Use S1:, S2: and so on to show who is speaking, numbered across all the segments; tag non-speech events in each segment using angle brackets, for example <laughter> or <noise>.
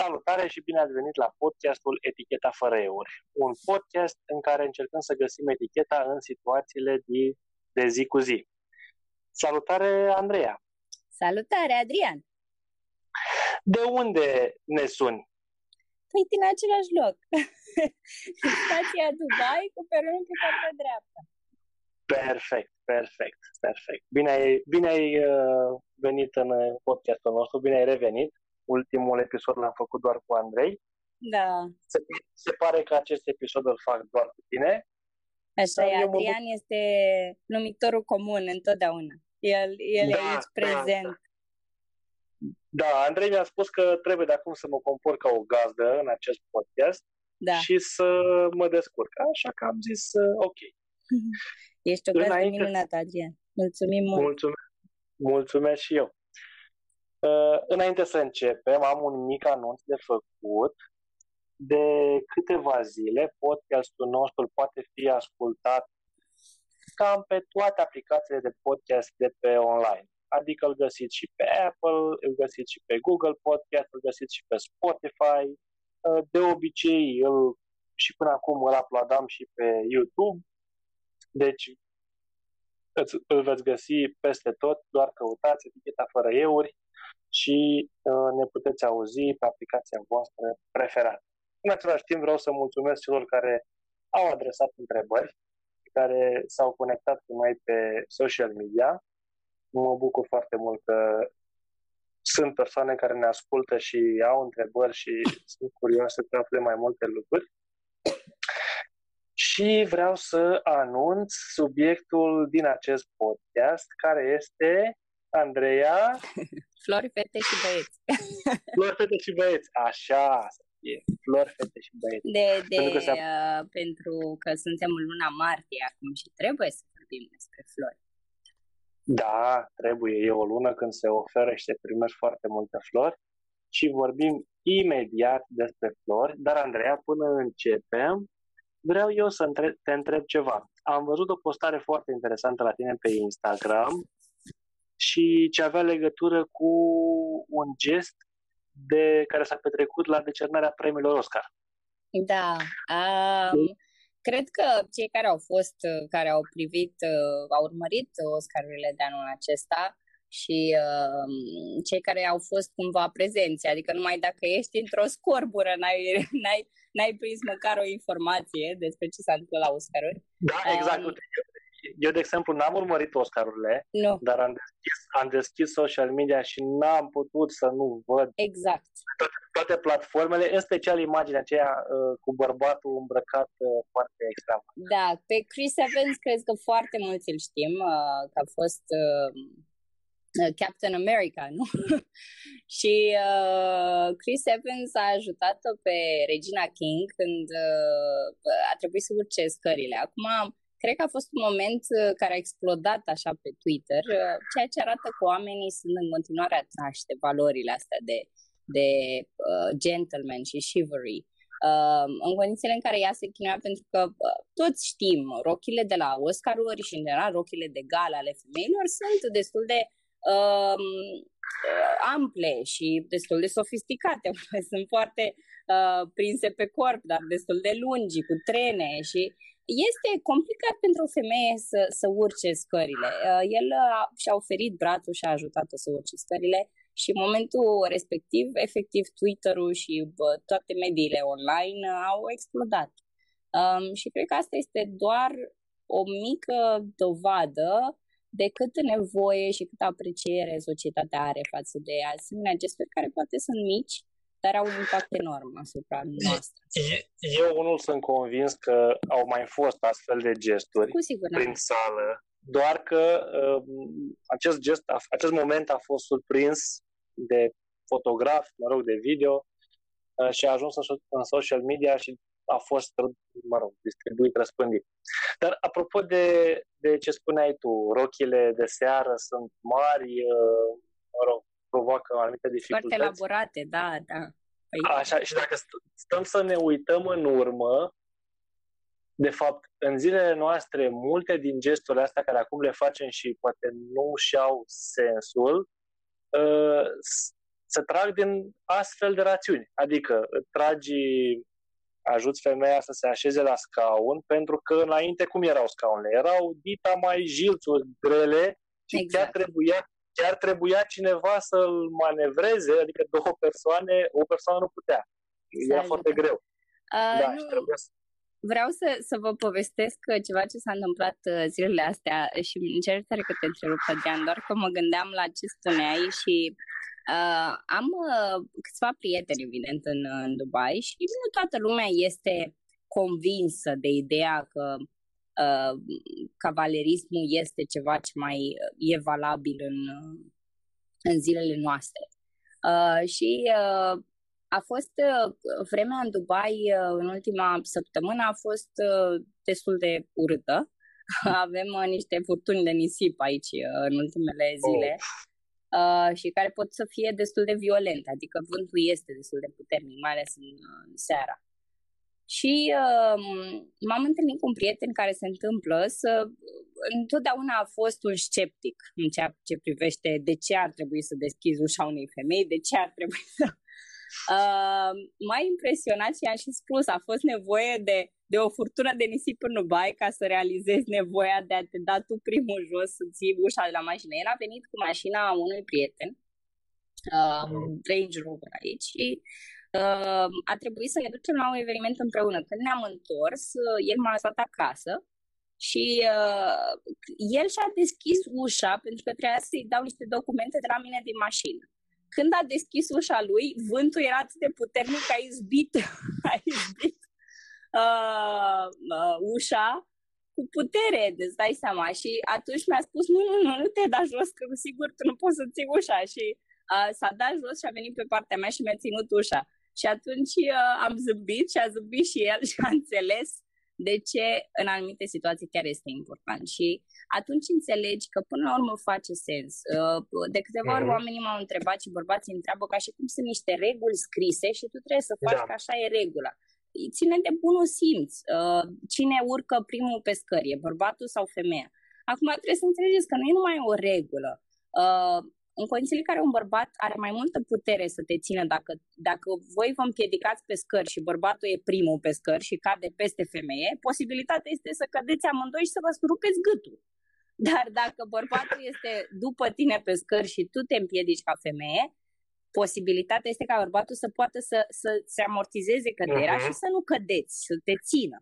S1: Salutare și bine ați venit la podcastul Eticheta fără euri, un podcast în care încercăm să găsim eticheta în situațiile de, de zi cu zi. Salutare, Andreea!
S2: Salutare, Adrian!
S1: De unde ne suni?
S2: Păi din același loc. <laughs> Stația Dubai cu peronul pe partea dreaptă.
S1: Perfect, perfect, perfect. Bine ai, bine ai uh, venit în podcastul nostru, bine ai revenit ultimul episod l-am făcut doar cu Andrei.
S2: Da.
S1: Se, se pare că acest episod îl fac doar cu tine.
S2: Așa e, Adrian mă... este numitorul comun întotdeauna. El, el da, e aici da, prezent. Da.
S1: Da, Andrei mi-a spus că trebuie de acum să mă compor ca o gazdă în acest podcast
S2: da.
S1: și să mă descurc. Așa că am zis ok. <laughs>
S2: Ești o gazdă Înainte... minunată, Adrian. Mulțumim mult.
S1: Mulțumesc, mulțumesc și eu. Uh, înainte să începem, am un mic anunț de făcut. De câteva zile, podcastul nostru poate fi ascultat cam pe toate aplicațiile de podcast de pe online. Adică îl găsiți și pe Apple, îl găsiți și pe Google Podcast, îl găsiți și pe Spotify. Uh, de obicei, îl, și până acum îl uploadam și pe YouTube. Deci îl veți găsi peste tot, doar căutați eticheta fără euri și uh, ne puteți auzi pe aplicația voastră preferată. În același timp vreau să mulțumesc celor care au adresat întrebări, care s-au conectat cu noi pe social media. Mă bucur foarte mult că sunt persoane care ne ascultă și au întrebări și sunt curioase să afle mai multe lucruri. Și vreau să anunț subiectul din acest podcast, care este Andreea. <laughs>
S2: Flori, fete și băieți. <laughs>
S1: Flori, fete și băieți. Așa să fie. Flori, fete și băieți.
S2: De, de, pentru, că se... uh, pentru că suntem în luna martie acum și trebuie să vorbim despre flori.
S1: Da, trebuie. E o lună când se oferă și se primești foarte multe flori și vorbim imediat despre flori. Dar, Andreea, până începem, vreau eu să te întreb ceva. Am văzut o postare foarte interesantă la tine pe Instagram și ce avea legătură cu un gest de care s-a petrecut la decernarea premiilor Oscar.
S2: Da. Um, cred că cei care au fost, care au privit, uh, au urmărit Oscarurile de anul acesta și uh, cei care au fost cumva prezenți, adică numai dacă ești într-o scorbură, n-ai, <laughs> n-ai, n-ai prins măcar o informație despre ce s-a întâmplat la Oscaruri.
S1: Da, exact. Um, eu, de exemplu, n-am urmărit Oscarurile,
S2: nu.
S1: dar am deschis, am deschis social media și n-am putut să nu văd
S2: exact.
S1: toate, toate platformele, în special imaginea aceea uh, cu bărbatul îmbrăcat uh, foarte extrem.
S2: Da, pe Chris Evans cred că foarte mulți îl știm, uh, că a fost uh, uh Captain America, nu? <laughs> și uh, Chris Evans a ajutat-o pe Regina King când uh, a trebuit să urce scările. Acum Cred că a fost un moment uh, care a explodat așa pe Twitter, uh, ceea ce arată că oamenii sunt în continuare atrași de valorile astea de, de uh, gentleman și chivalry. Uh, în condițiile în care ea se chinuia pentru că uh, toți știm, rochile de la Oscar-uri și în general rochile de gala ale femeilor sunt destul de uh, ample și destul de sofisticate. <laughs> sunt foarte uh, prinse pe corp, dar destul de lungi, cu trene și este complicat pentru o femeie să, să urce scările. Uh, el și-a oferit brațul și a ajutat-o să urce scările și în momentul respectiv, efectiv, Twitter-ul și bă, toate mediile online au explodat. Um, și cred că asta este doar o mică dovadă de cât nevoie și câtă apreciere societatea are față de asemenea gesturi care poate sunt mici, dar au un impact enorm asupra noastră.
S1: Eu unul sunt convins că au mai fost astfel de gesturi
S2: Cu
S1: prin sală, doar că uh, acest gest, acest moment a fost surprins de fotograf, mă rog, de video uh, și a ajuns în social media și a fost, mă rog, distribuit, răspândit. Dar apropo de, de ce spuneai tu, rochile de seară sunt mari, uh, mă rog, provoacă anumite dificultăți.
S2: Foarte elaborate, da, da.
S1: Păi... Așa, și dacă stăm să ne uităm în urmă, de fapt, în zilele noastre, multe din gesturile astea care acum le facem și poate nu și-au sensul, uh, se trag din astfel de rațiuni. Adică tragi, ajuți femeia să se așeze la scaun, pentru că înainte cum erau scaunele? Erau dita mai jilțuri grele și exact. chiar trebuia chiar trebuia cineva să-l manevreze, adică două persoane, o persoană nu putea. Era foarte greu.
S2: Uh, da, nu, și trebuie să... Vreau să, să vă povestesc ceva ce s-a întâmplat uh, zilele astea și îmi cer tare că te întrerup, Adrian, doar că mă gândeam la ce spuneai și uh, am uh, câțiva prieteni, evident, în, în Dubai și nu toată lumea este convinsă de ideea că uh, cavalerismul este ceva ce mai e valabil în, în zilele noastre. Uh, și uh, a fost uh, vremea în Dubai uh, în ultima săptămână a fost uh, destul de urâtă. <laughs> Avem niște furtuni de nisip aici în ultimele zile. Oh. Uh, și care pot să fie destul de violente, adică vântul este destul de puternic, mai ales în, în seara. Și uh, m-am întâlnit cu un prieten care se întâmplă să... Întotdeauna a fost un sceptic în ceea ce privește de ce ar trebui să deschizi ușa unei femei, de ce ar trebui să Uh, m-a impresionat și am și spus, a fost nevoie de, de o furtună de nisip în Dubai ca să realizezi nevoia de a te da tu primul jos să ții ușa de la mașină. El a venit cu mașina unui prieten, uh, Range Rover aici și uh, a trebuit să ne ducem la un eveniment împreună. Când ne-am întors, uh, el m-a lăsat acasă și uh, el și-a deschis ușa pentru că trebuia să-i dau niște documente de la mine din mașină. Când a deschis ușa lui, vântul era atât de puternic că a izbit, <laughs> a izbit uh, uh, ușa cu putere, îți dai seama. Și atunci mi-a spus, nu, nu, nu, nu te da jos, că sigur tu nu poți să ții ușa. Și uh, s-a dat jos și a venit pe partea mea și mi-a ținut ușa. Și atunci uh, am zâmbit și a zâmbit și el <laughs> și a înțeles de ce în anumite situații chiar este important. Și atunci înțelegi că până la urmă face sens. Uh, de câteva ori mhm. oamenii m-au întrebat și bărbații întreabă ca și cum sunt niște reguli scrise și tu trebuie să faci da. că așa e regula. Ține de bunul simț. Uh, cine urcă primul pe scări, e bărbatul sau femeia? Acum trebuie să înțelegeți că nu e numai o regulă. Uh, în condițiile în care un bărbat are mai multă putere să te țină, dacă, dacă voi vă împiedicați pe scări și bărbatul e primul pe scări și cade peste femeie, posibilitatea este să cădeți amândoi și să vă rupeți gâtul. Dar dacă bărbatul este după tine pe scări și tu te împiedici ca femeie, posibilitatea este ca bărbatul să poată să, să se amortizeze căderea uh-huh. și să nu cădeți, să te țină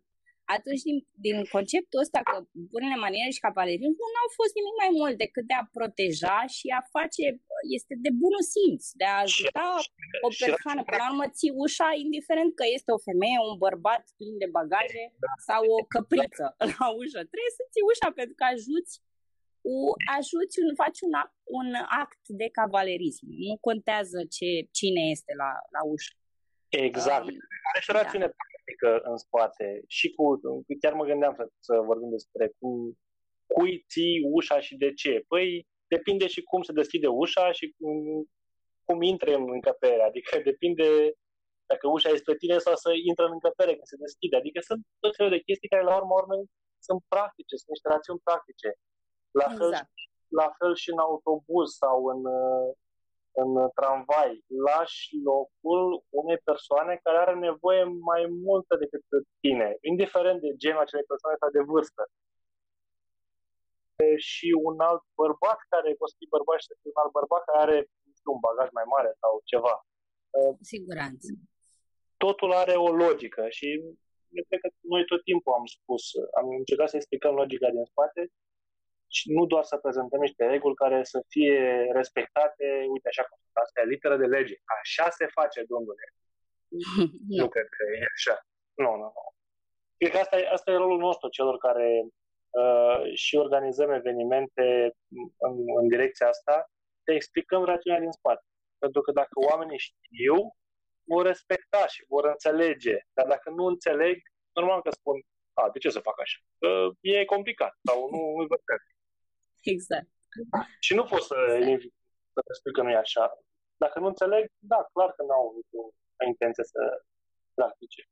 S2: atunci din, din conceptul ăsta că bunele maniere și cavalerismul nu au fost nimic mai mult decât de a proteja și a face, este de bunul simț, de a ajuta o persoană. Până la urmă ții ușa, indiferent că este o femeie, un bărbat plin de bagaje sau o căpriță <laughs> la ușă. Trebuie să ții ușa pentru că ajuți ajuți, un, faci un act, un act de cavalerism. Nu contează ce, cine este la, la ușă.
S1: Exact. Um, Are și o rațiune da practică în spate și cu, chiar mă gândeam să, să vorbim despre cu, cui ții ușa și de ce. Păi depinde și cum se deschide ușa și cum, cum intre în încăpere, adică depinde dacă ușa este pe tine sau să intră în încăpere când se deschide. Adică sunt tot felul de chestii care la urmă urmei sunt practice, sunt niște rațiuni practice. La, exact. fel, la fel și în autobuz sau în, în tramvai, lași șlocul unei persoane care are nevoie mai multă decât tine, indiferent de genul acelei persoane sau de vârstă. Și un alt bărbat care poate fi bărbat și să fie un alt bărbat care are știu, un bagaj mai mare sau ceva.
S2: Cu siguranță.
S1: Totul are o logică și eu cred că noi tot timpul am spus, am încercat să explicăm logica din spate și nu doar să prezentăm niște reguli care să fie respectate, uite așa cum sunt astea, literă de lege. Așa se face, domnule. <laughs> nu. nu cred că e așa. Nu, nu, nu. Cred că asta e, asta e rolul nostru, celor care uh, și organizăm evenimente în, în direcția asta, să explicăm rațiunea din spate. Pentru că dacă oamenii știu, vor respecta și vor înțelege. Dar dacă nu înțeleg, normal că spun, a, de ce să fac așa? Că e complicat sau nu, nu văd
S2: Exact.
S1: Și nu pot să, exact. să spui că nu e așa. Dacă nu înțeleg, da, clar că nu au o intenție să practice.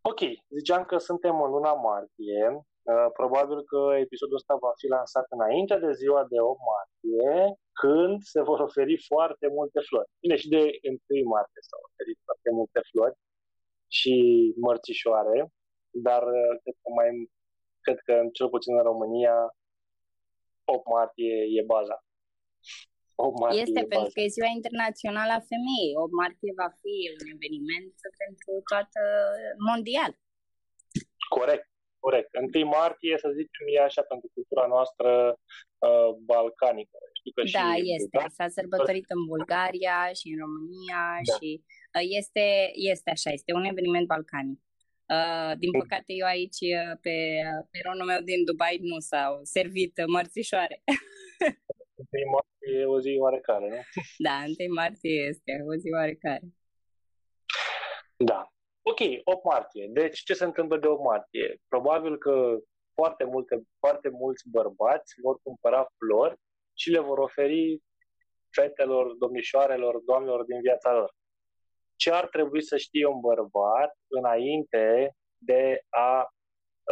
S1: Ok, ziceam că suntem în luna martie. Uh, probabil că episodul ăsta va fi lansat înainte de ziua de 8 martie martie, când se vor oferi foarte multe flori. Bine, și de 1 martie s-au oferit foarte multe flori și mărțișoare, dar uh, cred că mai cred că cel puțin în România 8 martie e baza.
S2: 8 martie este e pentru baza. că e ziua internațională a femeii. 8 martie va fi un eveniment pentru toată mondial.
S1: Corect, corect. 1 martie, să zicem, e așa pentru cultura noastră uh, balcanică.
S2: Știu că da, și este. S-a sărbătorit în Bulgaria și în România da. și uh, este, este așa, este un eveniment balcanic. Uh, din păcate, eu aici, uh, pe peronul meu din Dubai, nu s-au servit mărțișoare. <laughs>
S1: 1 martie e o zi oarecare, nu? <laughs>
S2: Da, 1 martie este o zi oarecare.
S1: Da. Ok, 8 martie. Deci ce se întâmplă de 8 martie? Probabil că foarte, multe, foarte mulți bărbați vor cumpăra flori și le vor oferi fetelor, domnișoarelor, doamnelor din viața lor ce ar trebui să știe un bărbat înainte de a.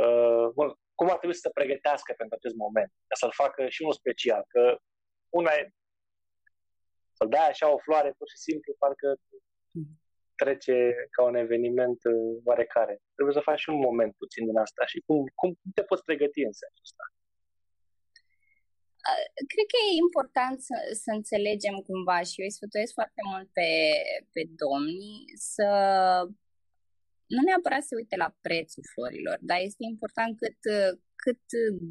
S1: Uh, bun, cum ar trebui să se pregătească pentru acest moment, ca să-l facă și unul special. Că una e să dai așa o floare pur și simplu, parcă trece ca un eveniment uh, oarecare. Trebuie să faci și un moment puțin din asta și cum, cum te poți pregăti în sensul ăsta
S2: cred că e important să, să înțelegem cumva și eu îi sfătuiesc foarte mult pe, pe domni să nu neapărat să uite la prețul florilor, dar este important cât, cât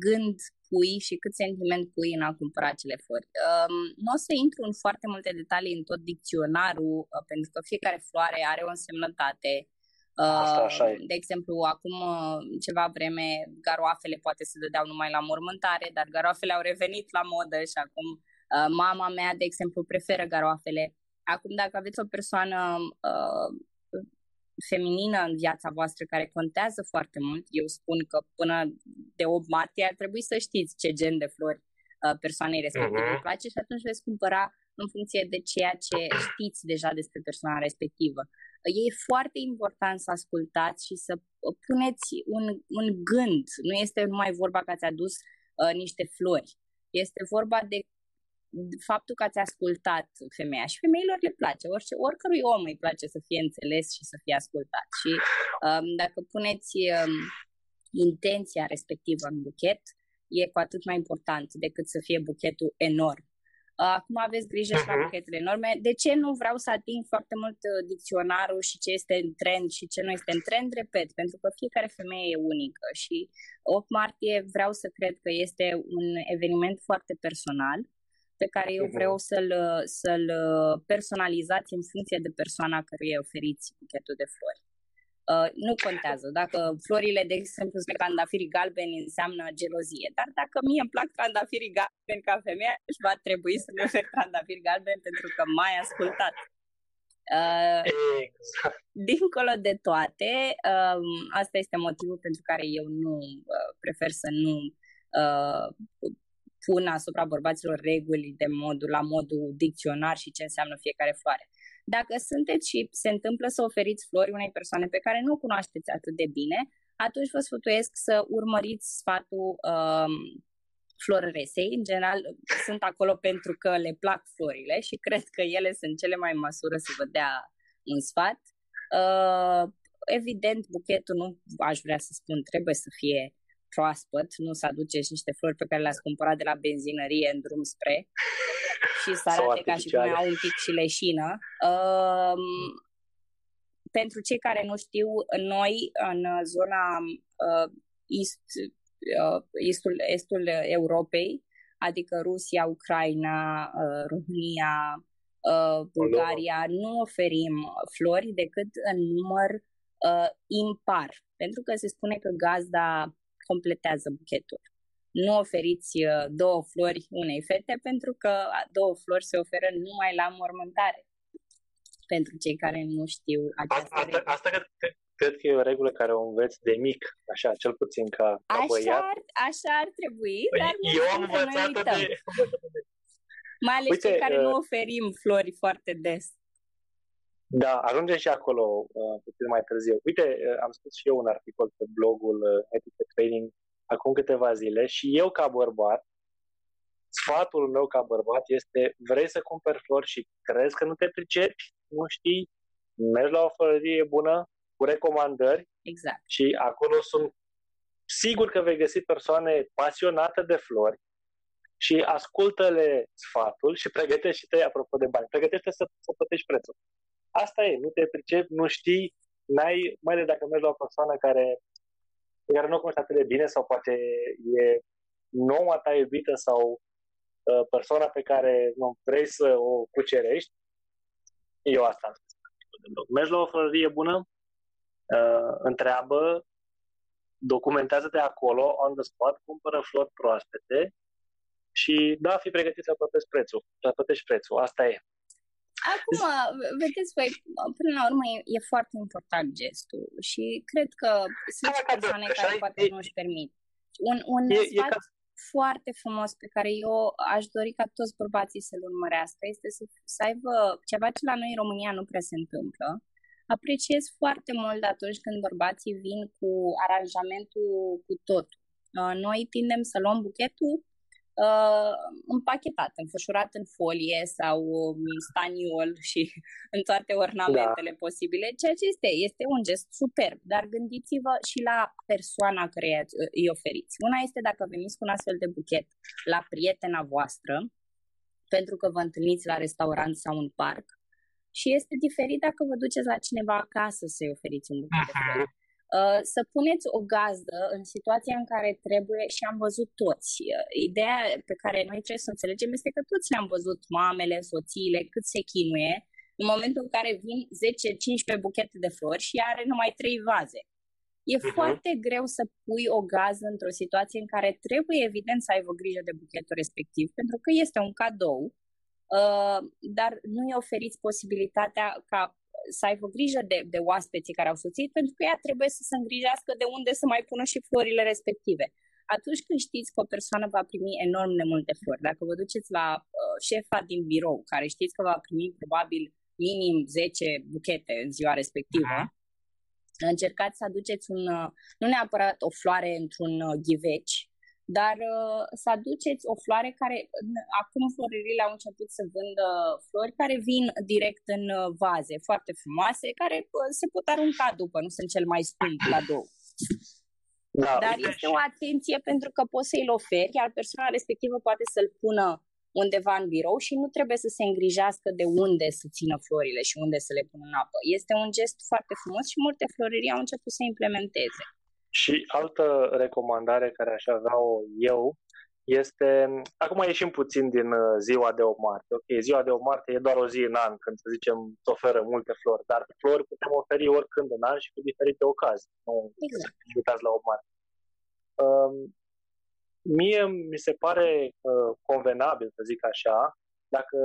S2: gând pui și cât sentiment pui în a cumpăra acele flori. Um, nu o să intru în foarte multe detalii în tot dicționarul, uh, pentru că fiecare floare are o însemnătate,
S1: Asta așa e.
S2: De exemplu, acum uh, ceva vreme garoafele poate se dădeau numai la mormântare, dar garoafele au revenit la modă și acum uh, mama mea, de exemplu, preferă garoafele. Acum, dacă aveți o persoană uh, feminină în viața voastră care contează foarte mult, eu spun că până de 8 martie ar trebui să știți ce gen de flori uh, persoanei respective uh-huh. îi place și atunci veți cumpăra în funcție de ceea ce știți deja despre persoana respectivă. E foarte important să ascultați și să puneți un, un gând. Nu este numai vorba că ați adus uh, niște flori. Este vorba de faptul că ați ascultat femeia și femeilor le place, orice, oricărui om îi place să fie înțeles și să fie ascultat. Și um, dacă puneți um, intenția respectivă în buchet, e cu atât mai important decât să fie buchetul enorm. Acum aveți grijă uh-huh. și la buchetele enorme. De ce nu vreau să ating foarte mult uh, dicționarul și ce este în trend și ce nu este în trend? Repet, pentru că fiecare femeie e unică și 8 martie vreau să cred că este un eveniment foarte personal pe care eu mhm. vreau să-l, să-l personalizați în funcție de persoana căruia oferiți buchetul de flori. Uh, nu contează. Dacă florile, de exemplu, sunt candafirii galbeni, înseamnă gelozie. Dar dacă mie îmi plac candafirii galbeni ca femeie, își va trebui să-mi ofer trandafiri galbeni pentru că m-ai ascultat. Uh, exact. Dincolo de toate, uh, asta este motivul pentru care eu nu uh, prefer să nu uh, pun asupra bărbaților reguli de modul, la modul dicționar și ce înseamnă fiecare floare. Dacă sunteți și se întâmplă să oferiți flori unei persoane pe care nu o cunoașteți atât de bine, atunci vă sfătuiesc să urmăriți sfatul um, florăresei. În general, sunt acolo pentru că le plac florile și cred că ele sunt cele mai în măsură să vă dea un sfat. Uh, evident, buchetul nu aș vrea să spun trebuie să fie proaspăt, nu să aduceți niște flori pe care le-ați cumpărat de la benzinărie în drum spre și <laughs> să arate ca și cum au un pic și leșină. Uh, pentru cei care nu știu, noi în zona uh, est, uh, estul, estul Europei, adică Rusia, Ucraina, uh, România, uh, Bulgaria, nu oferim flori decât în număr uh, impar, pentru că se spune că gazda completează buchetul. Nu oferiți uh, două flori unei fete pentru că două flori se oferă numai la mormântare. Pentru cei care nu știu această
S1: asta, asta cred, cred că e o regulă care o înveți de mic, așa, cel puțin ca, ca
S2: așa
S1: băiat.
S2: Ar, așa ar trebui, păi, dar nu
S1: Eu am învățat de...
S2: Mai ales Uite, cei care uh, nu oferim flori foarte des.
S1: Da, ajungem și acolo uh, puțin mai târziu. Uite, uh, am scris și eu un articol pe blogul uh, Etiquette Training acum câteva zile și eu ca bărbat sfatul meu ca bărbat este vrei să cumperi flori și crezi că nu te pricepi, nu știi, mergi la o florărie bună, cu recomandări
S2: exact.
S1: și acolo sunt sigur că vei găsi persoane pasionate de flori și ascultă-le sfatul și pregătește-te, apropo de bani, pregătește să, să plătești prețul. Asta e, nu te pricepi, nu știi, n-ai, mai ales dacă mergi la o persoană care, care nu o cunoști atât de bine sau poate e noua ta iubită sau uh, persoana pe care nu vrei să o cucerești, eu asta am spus. Mergi la o florărie bună, uh, întreabă, documentează-te acolo, on the spot, cumpără flori proaspete și da, fi pregătit să plătești prețul, să plătești prețul, asta e.
S2: Acum, vedeți, voi, până la urmă e, e foarte important gestul și cred că sunt și persoane care poate nu își permit. Un, un e, sfat e ca... foarte frumos pe care eu aș dori ca toți bărbații să-l urmărească este să, să aibă ceva ce la noi în România nu prea se întâmplă. Apreciez foarte mult atunci când bărbații vin cu aranjamentul cu totul. Uh, noi tindem să luăm buchetul uh, împachetat, înfășurat în folie sau staniol și <laughs> în toate ornamentele da. posibile, ceea ce este, este un gest superb, dar gândiți-vă și la persoana care îți oferiți. Una este dacă veniți cu un astfel de buchet la prietena voastră, pentru că vă întâlniți la restaurant sau în parc, și este diferit dacă vă duceți la cineva acasă să-i oferiți un buchet de flori. Uh, să puneți o gazdă în situația în care trebuie și am văzut toți. Uh, ideea pe care noi trebuie să înțelegem este că toți le-am văzut mamele, soțiile, cât se chinuie în momentul în care vin 10-15 buchete de flori și are numai 3 vaze. E uh-huh. foarte greu să pui o gază într-o situație în care trebuie evident să aibă grijă de buchetul respectiv, pentru că este un cadou, uh, dar nu i oferiți posibilitatea ca să aibă grijă de, de oaspeții care au soțit, pentru că ea trebuie să se îngrijească de unde să mai pună și florile respective. Atunci când știți că o persoană va primi enorm de multe flori, dacă vă duceți la uh, șefa din birou, care știți că va primi probabil minim 10 buchete în ziua respectivă, uh-huh. încercați să aduceți un, uh, nu neapărat o floare într-un uh, ghiveci, dar uh, să aduceți o floare care, acum floririle au început să vândă flori care vin direct în uh, vaze foarte frumoase, care uh, se pot arunca după, nu sunt cel mai scump la două. Da, Dar este o atenție pentru că poți să-i oferi, iar persoana respectivă poate să-l pună undeva în birou și nu trebuie să se îngrijească de unde să țină florile și unde să le pună în apă. Este un gest foarte frumos și multe florării au început să implementeze.
S1: Și altă recomandare care aș avea-o eu este, acum ieșim puțin din uh, ziua de 8 martie. Ok, ziua de 8 martie e doar o zi în an când, să zicem, îți oferă multe flori, dar flori putem oferi oricând în an și cu diferite ocazii. Nu exact. să uitați la 8 martie. Um, mie mi se pare uh, convenabil, să zic așa, dacă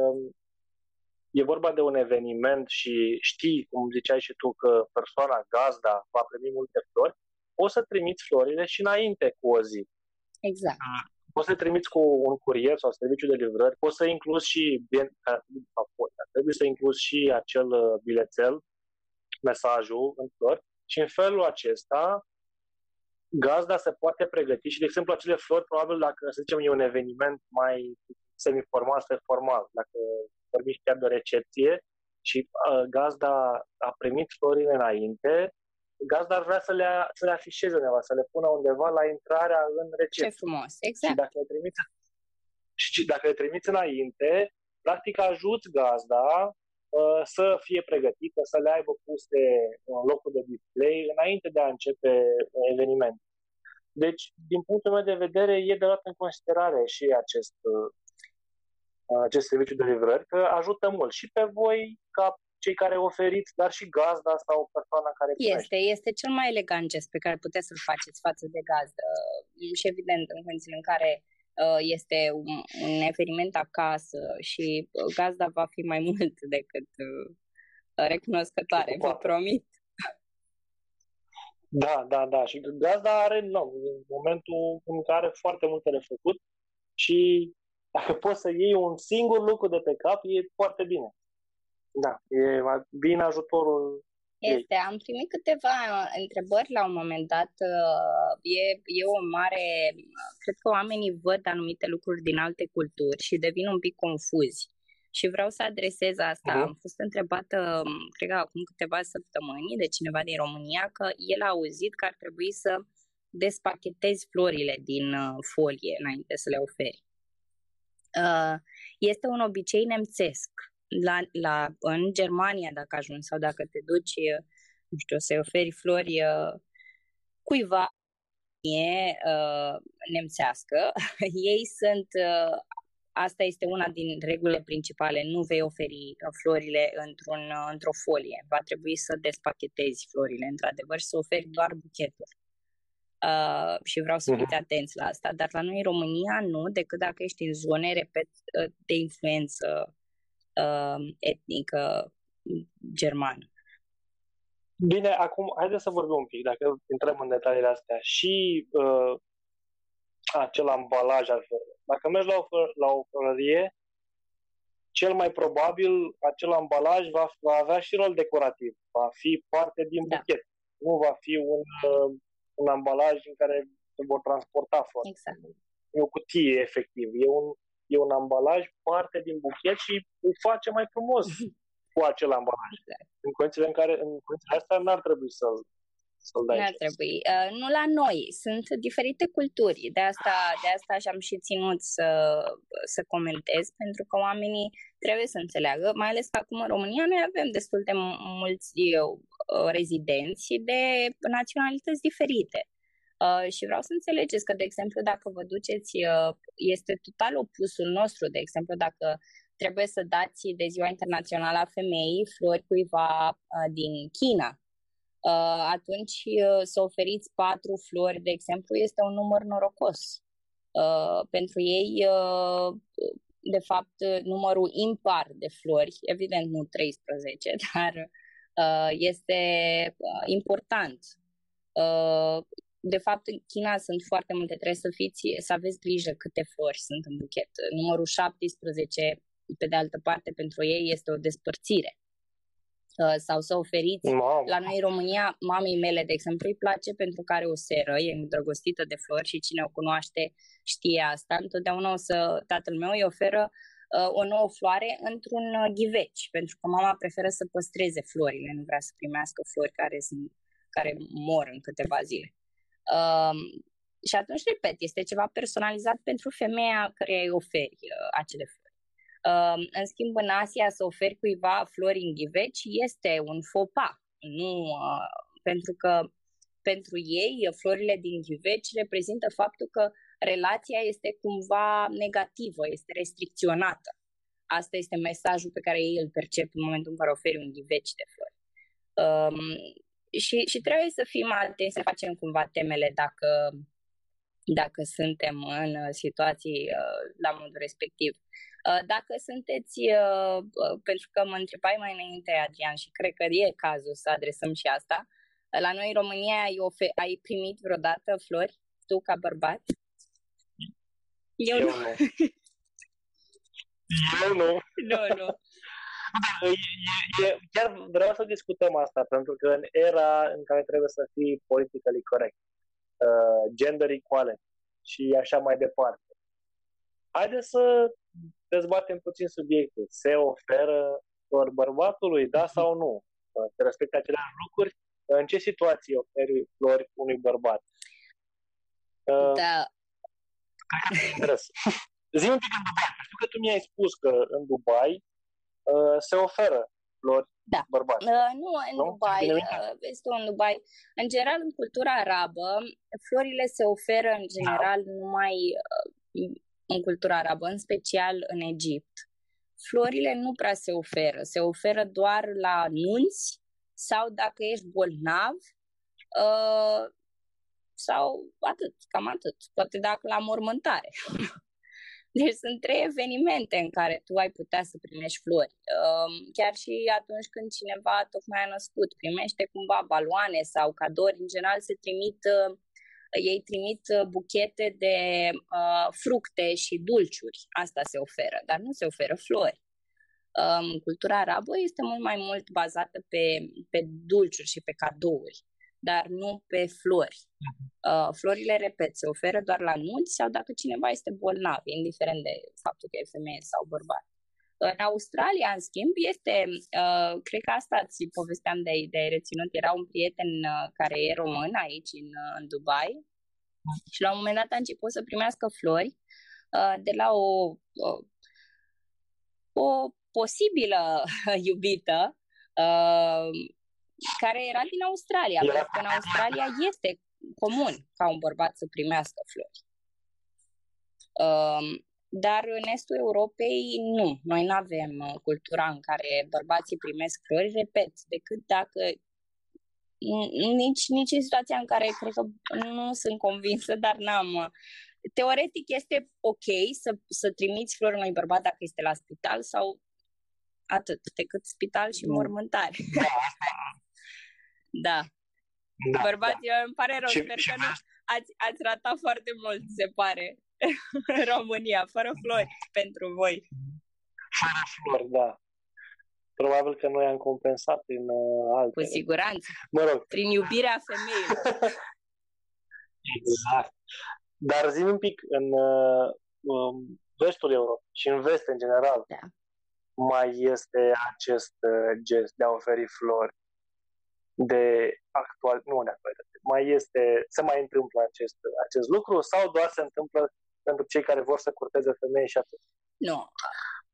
S1: e vorba de un eveniment și știi, cum ziceai și tu, că persoana gazda va primi multe flori, poți să trimiți florile și înainte cu o zi.
S2: Exact.
S1: Poți să trimiți cu un curier sau serviciu de livrări, poți să incluzi și, trebuie să incluzi și acel uh, bilețel, mesajul în flori și în felul acesta gazda se poate pregăti și, de exemplu, acele flori, probabil dacă, să zicem, e un eveniment mai semi-formal sau formal, dacă vorbim chiar de o recepție și uh, gazda a primit florile înainte, gazda ar vrea să le, să le afișeze undeva, să le pună undeva la intrarea în recepție.
S2: Ce frumos, exact.
S1: Și dacă le trimiți, și dacă le trimiți înainte, practic ajuți gazda uh, să fie pregătită, să le aibă puse în locul de display înainte de a începe evenimentul. Deci, din punctul meu de vedere, e de luat în considerare și acest, uh, acest serviciu de livrări, că ajută mult și pe voi ca cei care oferiți, dar și gazda sau persoana care
S2: Este, este cel mai elegant gest pe care puteți să-l faceți față de gazdă. Și evident, în condițiile în care uh, este un, un eveniment acasă și uh, gazda va fi mai <laughs> mult decât uh, recunoscătoare, vă promit.
S1: Da, da, da. Și gazda are, nu, în momentul în care foarte multe de făcut și dacă poți să iei un singur lucru de pe cap, e foarte bine. Da, e, vine ajutorul
S2: Este, am primit câteva întrebări la un moment dat. Uh, e, e o mare. Cred că oamenii văd anumite lucruri din alte culturi și devin un pic confuzi. Și vreau să adresez asta. Uh-huh. Am fost întrebată, cred că acum câteva săptămâni, de cineva din România, că el a auzit că ar trebui să despachetezi florile din uh, folie înainte să le oferi. Uh, este un obicei nemțesc. La, la, în Germania, dacă ajungi sau dacă te duci, uh, nu știu, să-i oferi flori cuiva e uh, nemțească, <laughs> ei sunt, uh, asta este una din regulile principale, nu vei oferi florile într-un, într-o folie, va trebui să despachetezi florile, într-adevăr, și să oferi doar buchetul uh, și vreau să fiți uh-huh. atenți la asta. Dar la noi în România nu, decât dacă ești în zone, repet, uh, de influență uh, etnică germană.
S1: Bine, acum haideți să vorbim un pic, dacă intrăm în detaliile astea. Și uh, acel ambalaj al Dacă mergi la o, la o florărie, cel mai probabil acel ambalaj va, va avea și rol decorativ, va fi parte din da. buchet. Nu va fi un uh, un ambalaj în care se vor transporta flori.
S2: Exact.
S1: E o cutie, efectiv. E un, e un ambalaj parte din buchet și îl face mai frumos <laughs> cu acel ambalaj. Exact. În condițiile în care, în condițiile astea, n-ar trebui să să-l dai.
S2: N-ar trebui. Uh, nu la noi. Sunt diferite culturi. De asta, de asta și-am și ținut să, să comentez, pentru că oamenii trebuie să înțeleagă, mai ales că acum în România noi avem destul de mulți uh, rezidenți de naționalități diferite. Uh, și vreau să înțelegeți că, de exemplu, dacă vă duceți, uh, este total opusul nostru. De exemplu, dacă trebuie să dați de Ziua Internațională a Femeii flori cuiva uh, din China, uh, atunci uh, să oferiți patru flori, de exemplu, este un număr norocos. Uh, pentru ei, uh, de fapt, numărul impar de flori, evident nu 13, <laughs> dar Uh, este uh, important. Uh, de fapt, în China sunt foarte multe, trebuie să fiți, să aveți grijă câte flori sunt în buchet. Numărul 17, pe de altă parte, pentru ei este o despărțire. Sau să oferiți, Mamă. la noi în România, mamei mele, de exemplu, îi place pentru că are o seră, e îndrăgostită de flori și cine o cunoaște știe asta. Întotdeauna o să, tatăl meu îi oferă uh, o nouă floare într-un uh, ghiveci, pentru că mama preferă să păstreze florile, nu vrea să primească flori care, sunt, care mor în câteva zile. Uh, și atunci, repet, este ceva personalizat pentru femeia care îi oferi uh, acele flori. Uh, în schimb, în Asia, să oferi cuiva flori în ghiveci este un fopa. Nu, uh, pentru că pentru ei, florile din ghiveci reprezintă faptul că relația este cumva negativă, este restricționată. Asta este mesajul pe care ei îl percep în momentul în care oferi un ghiveci de flori. Um, și, și trebuie să fim atenți, să facem cumva temele dacă, dacă suntem în situații uh, la modul respectiv. Uh, dacă sunteți, uh, uh, pentru că mă întrebai mai înainte, Adrian, și cred că e cazul să adresăm și asta, la noi în România ai, ofe- ai primit vreodată flori, tu ca bărbat?
S1: Eu, Eu nu. nu. <laughs> Eu nu.
S2: Nu, nu.
S1: E, e, chiar vreau să discutăm asta, pentru că în era în care trebuie să fii politically corect, uh, gender equality și așa mai departe, haideți să dezbatem puțin subiectul. Se oferă doar bărbatului, da sau nu? Se respectă aceleași lucruri? În ce situații oferi flori unui bărbat?
S2: Uh, da,
S1: interes. Zi un pic în Dubai. Știu că tu mi-ai spus că în Dubai uh, se oferă flori
S2: da.
S1: bărbați.
S2: Uh, nu, în nu? Dubai, uh, este în Dubai. În general, în cultura arabă, florile se oferă în general da. numai uh, în cultura arabă, în special în Egipt. Florile nu prea se oferă, se oferă doar la nunți sau dacă ești bolnav, uh, sau atât, cam atât. Poate dacă la mormântare. <laughs> Deci sunt trei evenimente în care tu ai putea să primești flori. Um, chiar și atunci când cineva tocmai a născut, primește cumva baloane sau cadouri, în general se trimit, uh, ei trimit uh, buchete de uh, fructe și dulciuri. Asta se oferă, dar nu se oferă flori. Um, cultura arabă este mult mai mult bazată pe, pe dulciuri și pe cadouri, dar nu pe flori. Uh, florile, repet, se oferă doar la nunți sau dacă cineva este bolnav, indiferent de faptul că e femeie sau bărbat. În Australia, în schimb, este, uh, cred că asta ți povesteam de, de reținut, era un prieten uh, care e român aici în, uh, în Dubai și la un moment dat a început să primească flori uh, de la o, o, o posibilă <laughs> iubită uh, care era din Australia, pentru că în Australia este comun ca un bărbat să primească flori. Uh, dar în estul Europei nu. Noi nu avem uh, cultura în care bărbații primesc flori, repet, decât dacă nici, nici în situația în care cred că nu sunt convinsă, dar n-am. Uh, teoretic este ok să, să trimiți flori unui bărbat dacă este la spital sau atât, decât spital și mormântare. Da. da. Bărbați, da. îmi pare rău, și, sper și că nu ați, ați ratat foarte mult, se pare. în <laughs> România, fără flori pentru voi.
S1: Fără flori, da. Probabil că noi am compensat prin uh, alte.
S2: Cu siguranță.
S1: Mă rog.
S2: Prin iubirea femeilor. <laughs>
S1: exact. Dar zi un pic, în uh, um, vestul Europei și în vest în general,
S2: da.
S1: mai este acest uh, gest de a oferi flori de actual, nu de actualitate, mai este, se mai întâmplă acest, acest lucru sau doar se întâmplă pentru cei care vor să curteze femei și atât.
S2: Nu.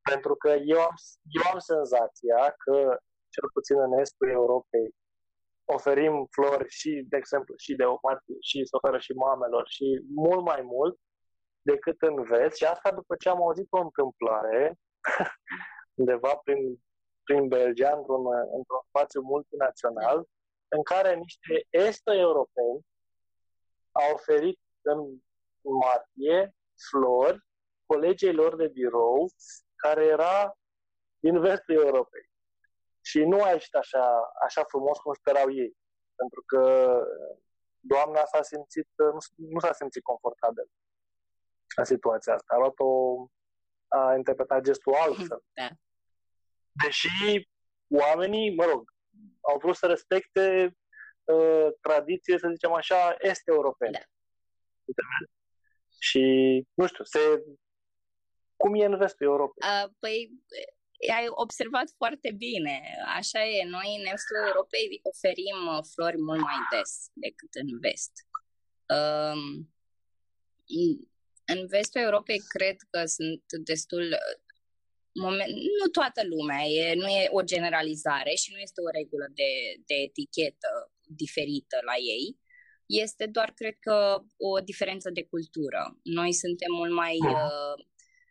S1: Pentru că eu am, eu am senzația că, cel puțin în estul Europei, oferim flori și, de exemplu, și de omatie, și se oferă și mamelor, și mult mai mult decât în vest. Și asta după ce am auzit o întâmplare <laughs> undeva prin, prin Belgia, într-un, într-un spațiu multinațional, în care niște est-europeni au oferit în martie flori colegii lor de birou care era din vestul Europei. Și nu a ieșit așa, așa frumos cum sperau ei. Pentru că doamna s-a simțit, nu, nu s-a simțit confortabil în situația asta. A luat-o, a interpretat gestul altfel.
S2: Da.
S1: Deși oamenii, mă rog, au vrut să respecte uh, tradiție, să zicem așa, este europene. Da. Și, nu știu, se... cum e în vestul Europei?
S2: Uh, păi, ai observat foarte bine. Așa e. Noi în estul Europei oferim uh, flori mult mai des decât în vest. Um, în vestul Europei cred că sunt destul moment, nu toată lumea, e, nu e o generalizare și nu este o regulă de, de etichetă diferită la ei, este doar, cred că, o diferență de cultură. Noi suntem mult mai... Uh,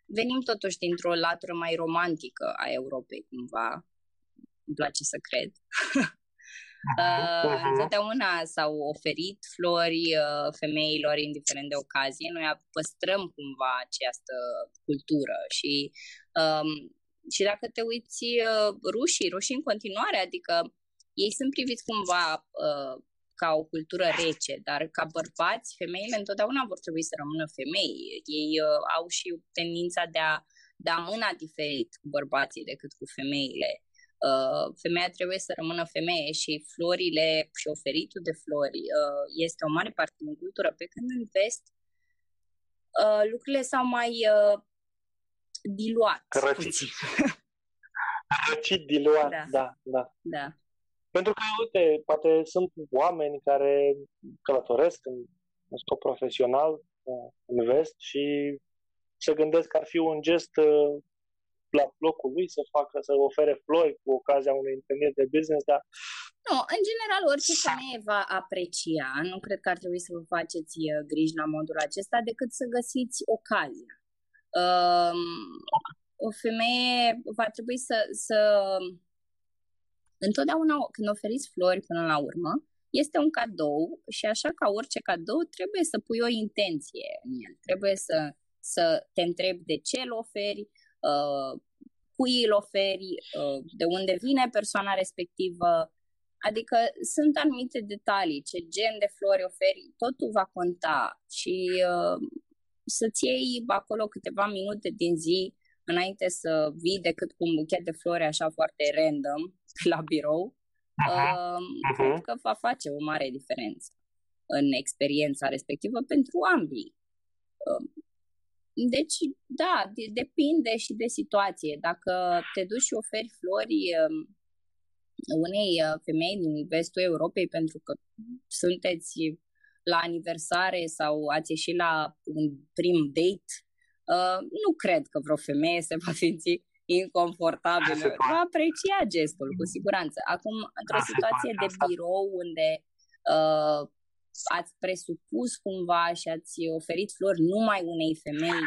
S2: venim totuși dintr-o latură mai romantică a Europei, cumva. Îmi place să cred. <laughs> Uh, întotdeauna s-au oferit flori uh, femeilor, indiferent de ocazie. Noi păstrăm cumva această cultură și, um, și dacă te uiți, uh, rușii, rușii în continuare, adică ei sunt priviți cumva uh, ca o cultură rece, dar ca bărbați, femeile întotdeauna vor trebui să rămână femei. Ei uh, au și tendința de a da mâna diferit cu bărbații decât cu femeile. Uh, femeia trebuie să rămână femeie și florile și oferitul de flori uh, este o mare parte din cultură, pe când în vest uh, lucrurile s-au mai uh, diluat.
S1: Răcit. <laughs> Răcit, diluat, da, da. da.
S2: da.
S1: Pentru că, uite, poate sunt oameni care călătoresc în, în scop profesional uh, în vest și se gândesc că ar fi un gest uh, la locul lui să facă, să ofere flori cu ocazia unui întâlniri de business, dar...
S2: Nu, în general, orice femeie va aprecia. Nu cred că ar trebui să vă faceți uh, griji la modul acesta, decât să găsiți ocazia. Um, o femeie va trebui să, să Întotdeauna când oferiți flori până la urmă, este un cadou și așa ca orice cadou trebuie să pui o intenție în el. Trebuie să, să te întrebi de ce îl oferi, uh, cui îl oferi, uh, de unde vine persoana respectivă. Adică sunt anumite detalii, ce gen de flori oferi, totul va conta și uh, să-ți iei acolo câteva minute din zi înainte să vii decât cu un buchet de flori așa foarte random <laughs> la birou, uh-huh. Uh, cred că va face o mare diferență în experiența respectivă pentru ambii. Uh, deci, da, de, depinde și de situație. Dacă te duci și oferi flori um, unei uh, femei din vestul Europei pentru că sunteți la aniversare sau ați ieșit la un prim date, uh, nu cred că vreo femeie se va simți inconfortabilă. Va aprecia gestul, cu siguranță. Acum, într-o situație de birou unde uh, ați presupus cumva și ați oferit flori numai unei femei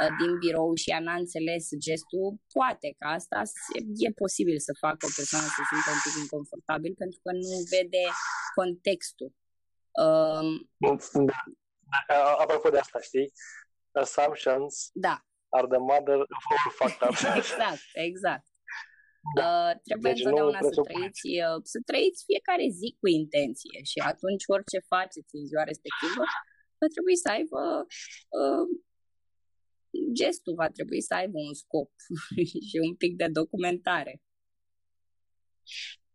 S2: uh, din birou și ea n-a înțeles gestul, poate că asta e posibil să facă o persoană să se simtă un pic inconfortabil pentru că nu vede contextul. Um,
S1: da. Apropo de asta, știi? Assumptions
S2: da.
S1: are the mother of all factors. <laughs>
S2: exact, exact. Da. Uh, trebuie deci întotdeauna să trăiți, uh, să trăiți fiecare zi cu intenție și atunci orice faceți în ziua respectivă va trebui să aibă uh, gestul va trebui să aibă un scop <laughs> și un pic de documentare.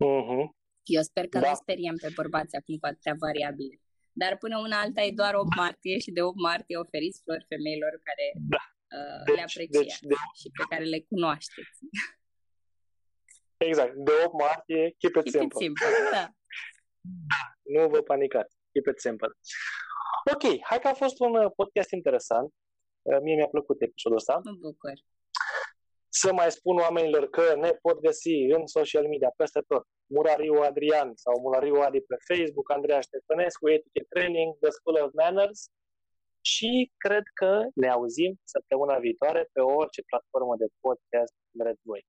S1: Uh-huh.
S2: Eu sper că da. nu speriem pe bărbați acum cu atâtea variabile. Dar până una alta e doar 8 martie și de 8 martie oferiți flori femeilor care
S1: da.
S2: uh, deci, le apreciați deci, de... și pe care le cunoașteți. <laughs>
S1: Exact. De 8 martie, keep it
S2: keep
S1: simple.
S2: It simple da.
S1: da. Nu vă panicați. Keep it simple. Ok, hai că a fost un uh, podcast interesant. Uh, mie mi-a plăcut episodul ăsta.
S2: Mă bucur.
S1: Să mai spun oamenilor că ne pot găsi în social media peste tot. Murariu Adrian sau Murariu Adi pe Facebook, Andreea Ștefănescu, Etiquette Training, The School of Manners și cred că ne auzim săptămâna viitoare pe orice platformă de podcast vreți voi.